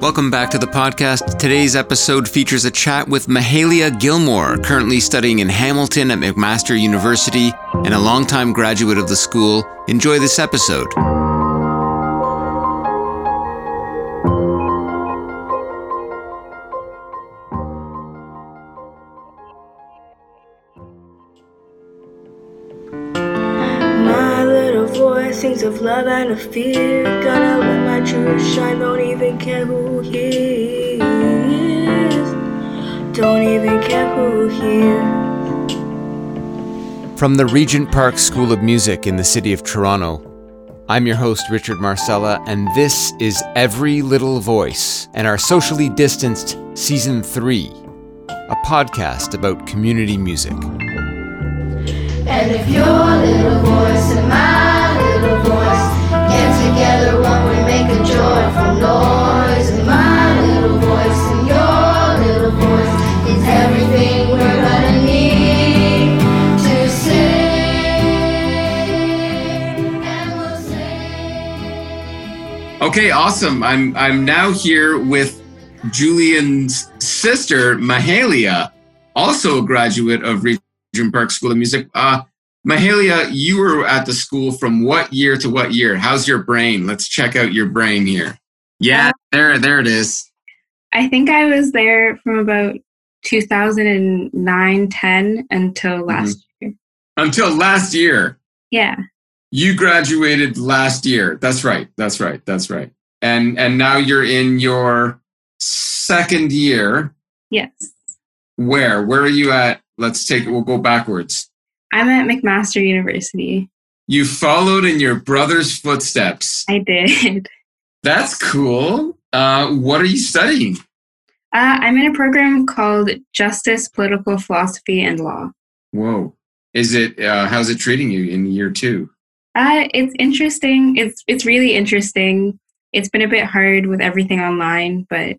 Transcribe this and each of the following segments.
Welcome back to the podcast. Today's episode features a chat with Mahalia Gilmore, currently studying in Hamilton at McMaster University and a longtime graduate of the school. Enjoy this episode. Voice sings of love and of fear. Gonna let my truth shine, don't even care who hears. Don't even care who hears. From the Regent Park School of Music in the city of Toronto, I'm your host, Richard Marsella, and this is Every Little Voice and our socially distanced Season 3, a podcast about community music. And if your little voice and my little voice get together, won't we make a joyful noise? And my little voice and your little voice is everything we're gonna need to sing. And we'll sing. Okay, awesome. I'm I'm now here with Julian's sister, Mahalia, also a graduate of Regent Park School of Music. Uh, Mahalia, you were at the school from what year to what year? How's your brain? Let's check out your brain here. Yeah, um, there, there it is. I think I was there from about 2009 10 until mm-hmm. last year. Until last year. Yeah. You graduated last year. That's right. That's right. That's right. And and now you're in your second year. Yes. Where? Where are you at? Let's take it. We'll go backwards. I'm at McMaster University. You followed in your brother's footsteps. I did. That's cool. Uh, what are you studying? Uh, I'm in a program called Justice, Political Philosophy, and Law. Whoa. Is it? Uh, how's it treating you in year two? Uh, it's interesting. It's it's really interesting. It's been a bit hard with everything online, but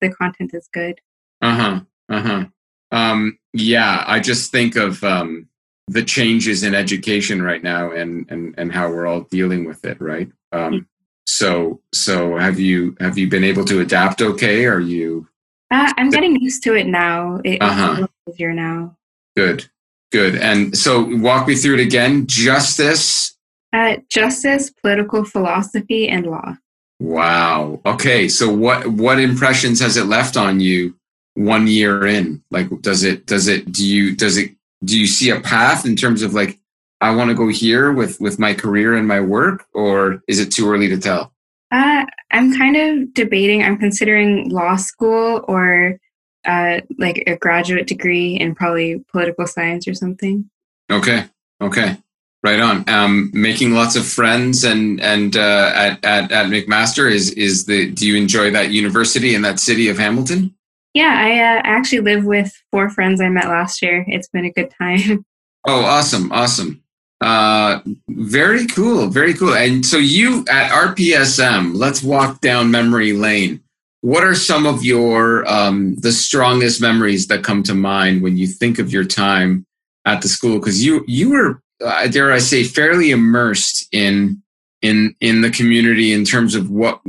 the content is good. Uh huh. Uh huh. Um, yeah, I just think of um, the changes in education right now, and and and how we're all dealing with it, right? Um, so so have you have you been able to adapt? Okay, are you Uh, I'm getting used to it now. It, Uh-huh. It's easier now. good? Good. And so walk me through it again. Justice. Uh, justice, political philosophy, and law. Wow. Okay. So what what impressions has it left on you one year in? Like does it does it do you does it do you see a path in terms of like I want to go here with with my career and my work or is it too early to tell? Uh, I'm kind of debating. I'm considering law school or uh, like a graduate degree in probably political science or something. Okay. Okay. Right on. Um, making lots of friends and and uh, at, at at McMaster is is the. Do you enjoy that university in that city of Hamilton? Yeah, I uh, actually live with four friends I met last year. It's been a good time. Oh, awesome, awesome. Uh, very cool, very cool. And so you at RPSM, let's walk down memory lane. What are some of your um, the strongest memories that come to mind when you think of your time at the school? Because you you were, uh, dare I say, fairly immersed in in in the community in terms of what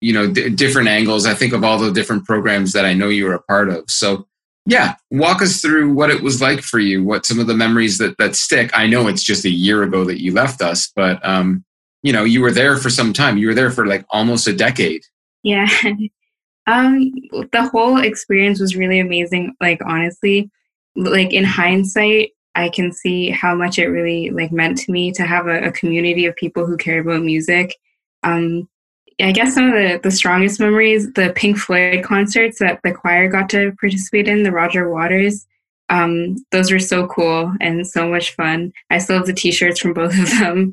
you know d- different angles. I think of all the different programs that I know you were a part of. So yeah, walk us through what it was like for you. What some of the memories that that stick. I know it's just a year ago that you left us, but um, you know you were there for some time. You were there for like almost a decade. yeah. um, the whole experience was really amazing. Like honestly, like in hindsight, I can see how much it really like meant to me to have a, a community of people who care about music. Um, I guess some of the, the strongest memories, the Pink Floyd concerts that the choir got to participate in, the Roger Waters. Um, those were so cool and so much fun. I still have the T-shirts from both of them.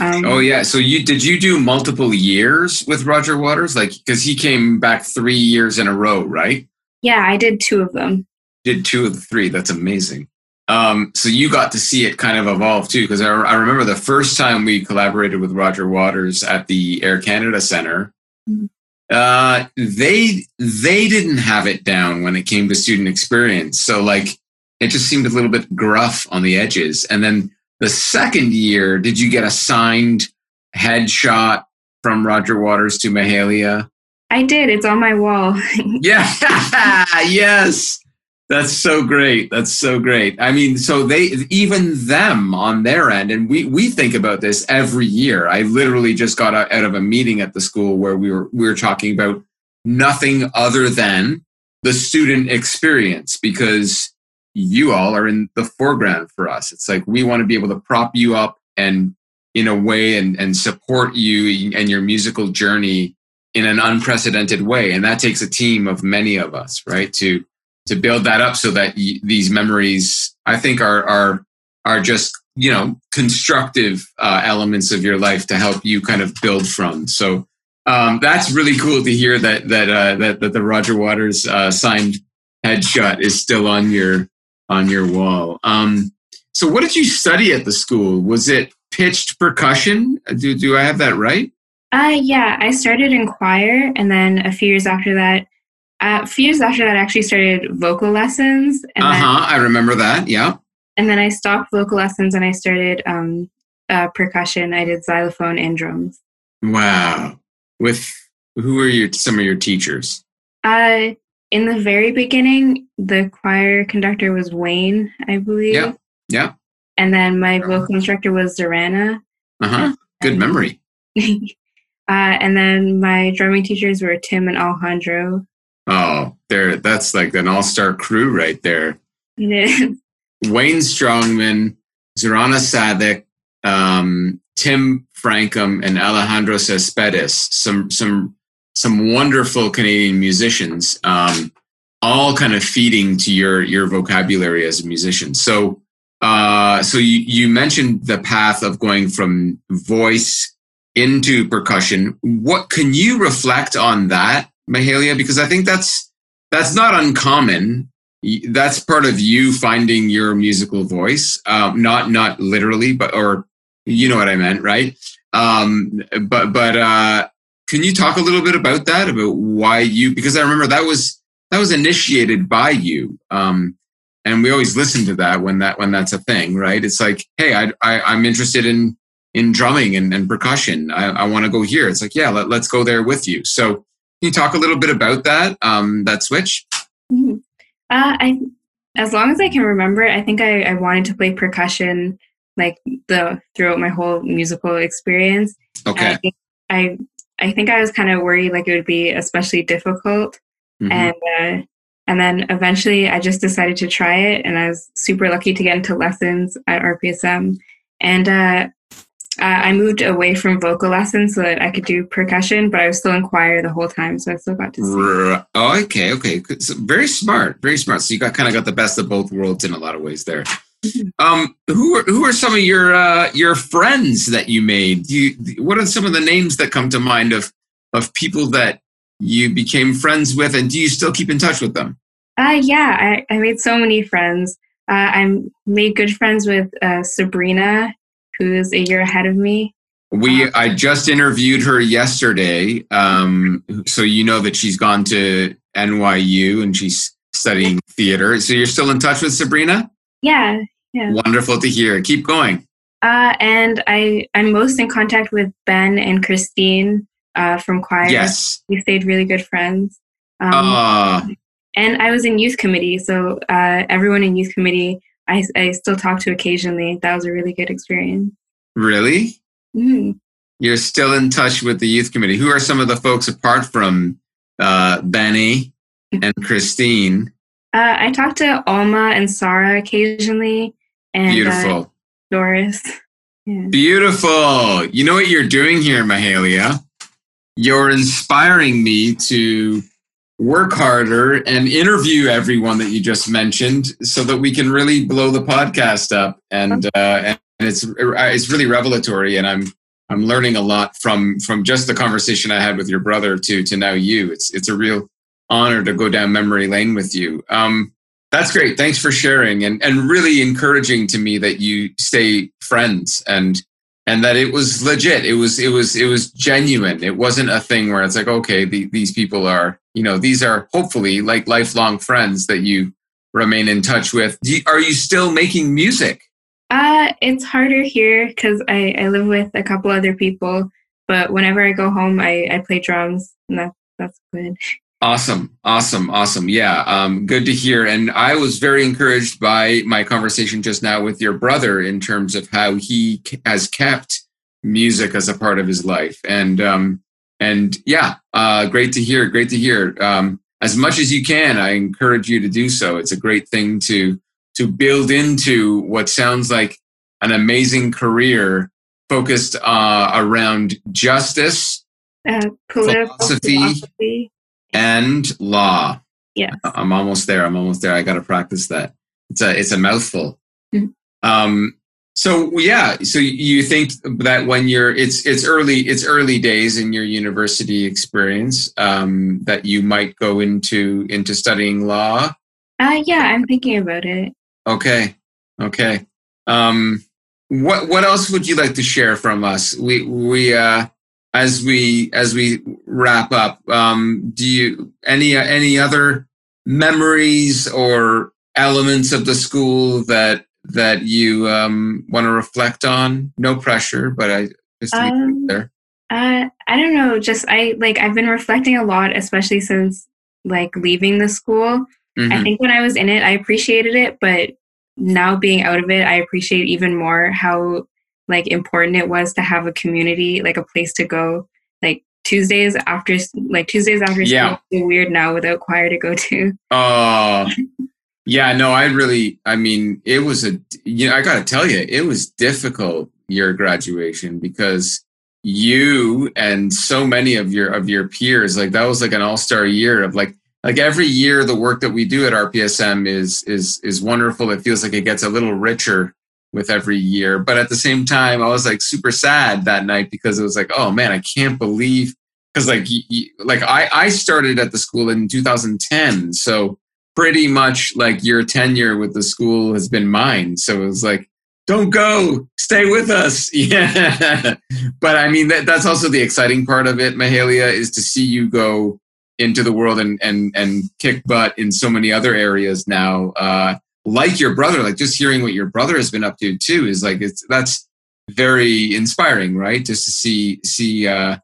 Um, Oh yeah. So you did you do multiple years with Roger Waters? Like because he came back three years in a row, right? yeah, I did two of them. Did two of the three. That's amazing. Um, so you got to see it kind of evolve too, because I, I remember the first time we collaborated with Roger Waters at the Air Canada Center. Mhm. Uh, they they didn't have it down when it came to student experience. So like it just seemed a little bit gruff on the edges. And then the second year, did you get a signed headshot from Roger Waters to Mahalia? I did. It's on my wall. yeah. yes. That's so great. That's so great. I mean, so they even them on their end, and we we think about this every year. I literally just got out of a meeting at the school where we were we were talking about nothing other than the student experience because you all are in the foreground for us. It's like we want to be able to prop you up and in a way and, and support you and your musical journey in an unprecedented way. And that takes a team of many of us, right? To to build that up so that y- these memories, I think, are are are just you know constructive uh, elements of your life to help you kind of build from. So um, that's really cool to hear that that uh, that, that the Roger Waters uh, signed headshot is still on your on your wall. Um, so, what did you study at the school? Was it pitched percussion? Do do I have that right? Uh, yeah, I started in choir, and then a few years after that, uh, a few years after that, I actually started vocal lessons. Uh huh. I remember that. Yeah. and then I stopped vocal lessons and I started um, uh, percussion. I did xylophone and drums. Wow. With who were your some of your teachers? Uh, in the very beginning, the choir conductor was Wayne, I believe. Yeah, yeah. And then my vocal instructor was Zorana. Uh huh. Good memory. uh, and then my drumming teachers were Tim and Alejandro. Oh, there. That's like an all star crew right there. Yeah. Wayne Strongman, Zorana Sadiq, um, Tim Frankum, and Alejandro Cespedes. Some some some wonderful Canadian musicians, um, all kind of feeding to your your vocabulary as a musician. So uh, so you you mentioned the path of going from voice into percussion. What can you reflect on that, Mahalia? Because I think that's that's not uncommon. That's part of you finding your musical voice um, not not literally but or you know what i meant right? Um, but but uh, can you talk a little bit about that about why you because i remember that was that was initiated by you um, and we always listen to that when that when that's a thing right? It's like hey i, I i'm interested in in drumming and, and percussion. I, I want to go here. It's like yeah let, let's go there with you. So can you talk a little bit about that um, that switch Mhm. Uh, I, as long as I can remember, I think I, I wanted to play percussion like the throughout my whole musical experience. okay I think I, I think I was kind of worried like it would be especially difficult, Mhm. and uh, and then eventually I just decided to try it, and I was super lucky to get into lessons at RPSM, and uh, I I moved away from vocal lessons so that I could do percussion, but I was still in choir the whole time, so I still got to sing. Oh, okay, okay. So very smart, very smart. So you got kind of got the best of both worlds in a lot of ways there. Mhm. Um, who are who are some of your uh, your friends that you made? Do you, what are some of the names that come to mind of of people that you became friends with, and do you still keep in touch with them? Uh, yeah, I, I made so many friends. Uh, I made good friends with uh, Sabrina, who is a year ahead of me. We I just interviewed her yesterday, um, so you know that she's gone to NYU and she's studying theater. So you're still in touch with Sabrina? Yeah, Yeah. Wonderful to hear. Keep going. uh, and I I'm most in contact with Ben and Christine uh, from choir. Yes. we stayed really good friends. Um, Uh, and I was in youth committee, so uh, everyone in youth committee I, I still talk to occasionally. That was a really good experience. really? Mm. You're still in touch with the youth committee. Who are some of the folks apart from uh, Benny and Christine? Uh, I talk to Alma and Sarah occasionally, and uh, Beautiful. Doris. Yeah. Beautiful. You know what you're doing here, Mahalia? You're inspiring me to work harder and interview everyone that you just mentioned so that we can really blow the podcast up. And uh, and it's it's really revelatory. And I'm I'm learning a lot from from just the conversation I had with your brother to to now you. It's it's a real honor to go down memory lane with you. Um that's great. Thanks for sharing and and really encouraging to me that you stay friends and and that it was legit. It was it was it was genuine. It wasn't a thing where it's like okay the, these people are you know these are hopefully like lifelong friends that you remain in touch with you, are you still making music Uh, it's harder here because I, I live with a couple other people, but whenever I go home, I, I play drums, and that, that's good. Awesome, awesome, awesome. Yeah, um, good to hear. And I was very encouraged by my conversation just now with your brother in terms of how he has kept music as a part of his life. And um, and yeah, uh, great to hear. Great to hear. Um, as much as you can, I encourage you to do so. It's a great thing to to build into what sounds like an amazing career focused uh, around justice, uh, philosophy, philosophy, and law. Yeah, I'm almost there. I'm almost there. I got to practice that. It's a it's a mouthful. Mm-hmm. Um, so yeah, so you think that when you're it's it's early it's early days in your university experience um, that you might go into into studying law. Uh, yeah, I'm thinking about it. Okay, okay. Um, what what else would you like to share from us? We we uh, as we as we wrap up. Um, do you any any other memories or elements of the school that that you um, want to reflect on? No pressure, but I just um, there. Uh, I don't know. Just I like I've been reflecting a lot, especially since like leaving the school. Mm-hmm. I think when I was in it, I appreciated it, but now being out of it, I appreciate even more how like important it was to have a community, like a place to go. Like Tuesdays after, like Tuesdays after school. yeah. school, weird now without choir to go to. Oh, yeah, no, I really, I mean, it was a, you know, I got to tell you, it was difficult your graduation because you and so many of your of your peers, like that was like an all star year of like like every year the work that we do at RPSM is is is wonderful. It feels like it gets a little richer with every year, but at the same time, I was like super sad that night because it was like, oh man, I can't believe because like like I I started at the school in 2010, so pretty much like your tenure with the school has been mine. So it was like, don't go, stay with us. Yeah. but I mean, that, that's also the exciting part of it, Mahalia, is to see you go into the world and, and, and kick butt in so many other areas now. Uh, like your brother, like just hearing what your brother has been up to too is like, it's, that's very inspiring, right? Just to see, see, uh,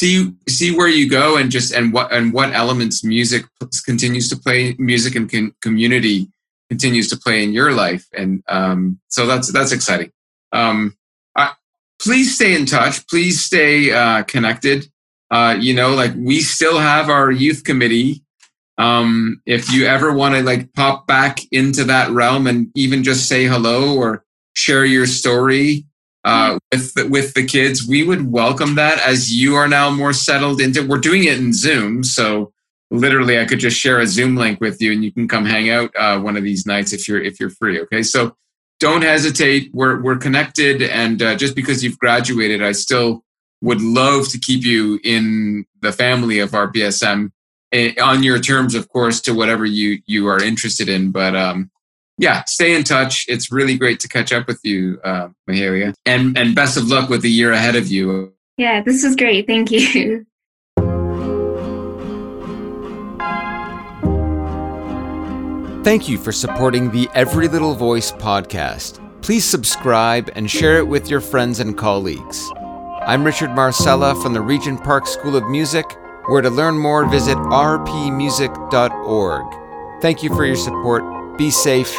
see see where you go and just and what and what elements music continues to play music and con- community continues to play in your life. And um, so that's that's exciting. Um, I, please stay in touch. Please stay uh, connected. Uh, you know like we still have our youth committee. Um, if you ever want to like pop back into that realm and even just say hello or share your story uh, with the, with the kids, we would welcome that as you are now more settled into. We're doing it in Zoom, so literally, I could just share a Zoom link with you, and you can come hang out uh, one of these nights if you're if you're free. Okay, so don't hesitate. We're we're connected, and uh, just because you've graduated, I still would love to keep you in the family of RPSM eh, on your terms, of course, to whatever you you are interested in. But um, yeah, stay in touch. It's really great to catch up with you, uh, Mahalia. And, and best of luck with the year ahead of you. Yeah, this is great. Thank you. Thank you for supporting the Every Little Voice podcast. Please subscribe and share it with your friends and colleagues. I'm Richard Marsella from the Regent Park School of Music, where to learn more, visit rpmusic.org. Thank you for your support. Be safe